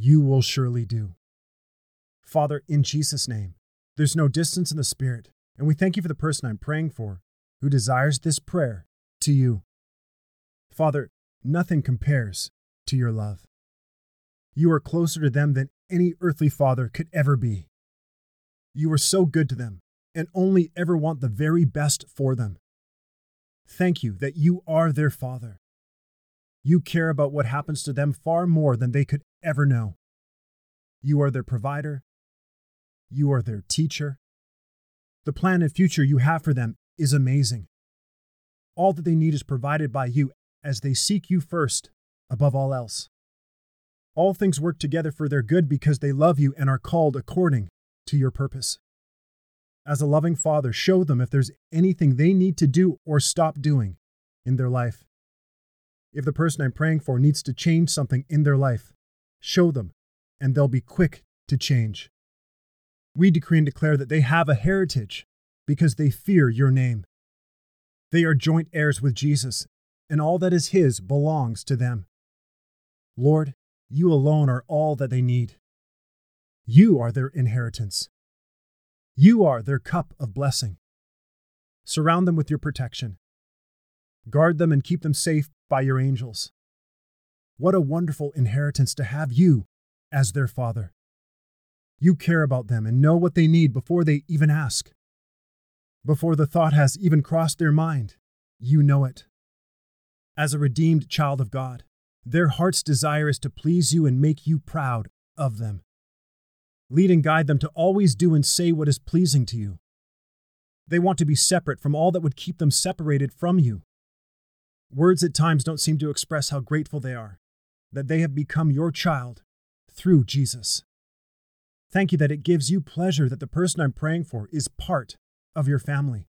you will surely do. Father, in Jesus' name, there's no distance in the Spirit, and we thank you for the person I'm praying for who desires this prayer to you. Father, nothing compares to your love. You are closer to them than any earthly father could ever be. You are so good to them and only ever want the very best for them. Thank you that you are their father. You care about what happens to them far more than they could ever know. You are their provider. You are their teacher. The plan and future you have for them is amazing. All that they need is provided by you as they seek you first above all else. All things work together for their good because they love you and are called according to your purpose. As a loving father, show them if there's anything they need to do or stop doing in their life. If the person I'm praying for needs to change something in their life, show them, and they'll be quick to change. We decree and declare that they have a heritage because they fear your name. They are joint heirs with Jesus, and all that is His belongs to them. Lord, you alone are all that they need. You are their inheritance. You are their cup of blessing. Surround them with your protection. Guard them and keep them safe by your angels. What a wonderful inheritance to have you as their Father. You care about them and know what they need before they even ask. Before the thought has even crossed their mind, you know it. As a redeemed child of God, their heart's desire is to please you and make you proud of them. Lead and guide them to always do and say what is pleasing to you. They want to be separate from all that would keep them separated from you. Words at times don't seem to express how grateful they are that they have become your child through Jesus. Thank you that it gives you pleasure that the person I'm praying for is part of your family.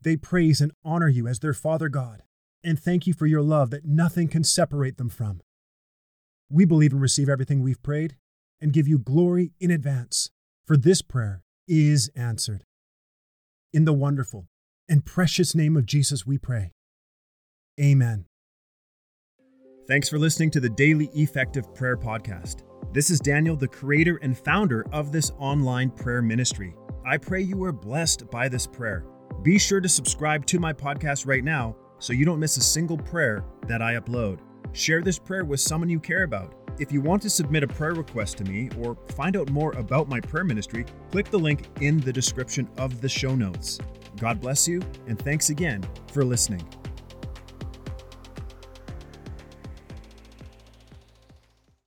They praise and honor you as their Father God, and thank you for your love that nothing can separate them from. We believe and receive everything we've prayed and give you glory in advance, for this prayer is answered. In the wonderful and precious name of Jesus, we pray. Amen. Thanks for listening to the Daily Effective Prayer Podcast. This is Daniel, the creator and founder of this online prayer ministry. I pray you are blessed by this prayer. Be sure to subscribe to my podcast right now so you don't miss a single prayer that I upload. Share this prayer with someone you care about. If you want to submit a prayer request to me or find out more about my prayer ministry, click the link in the description of the show notes. God bless you, and thanks again for listening.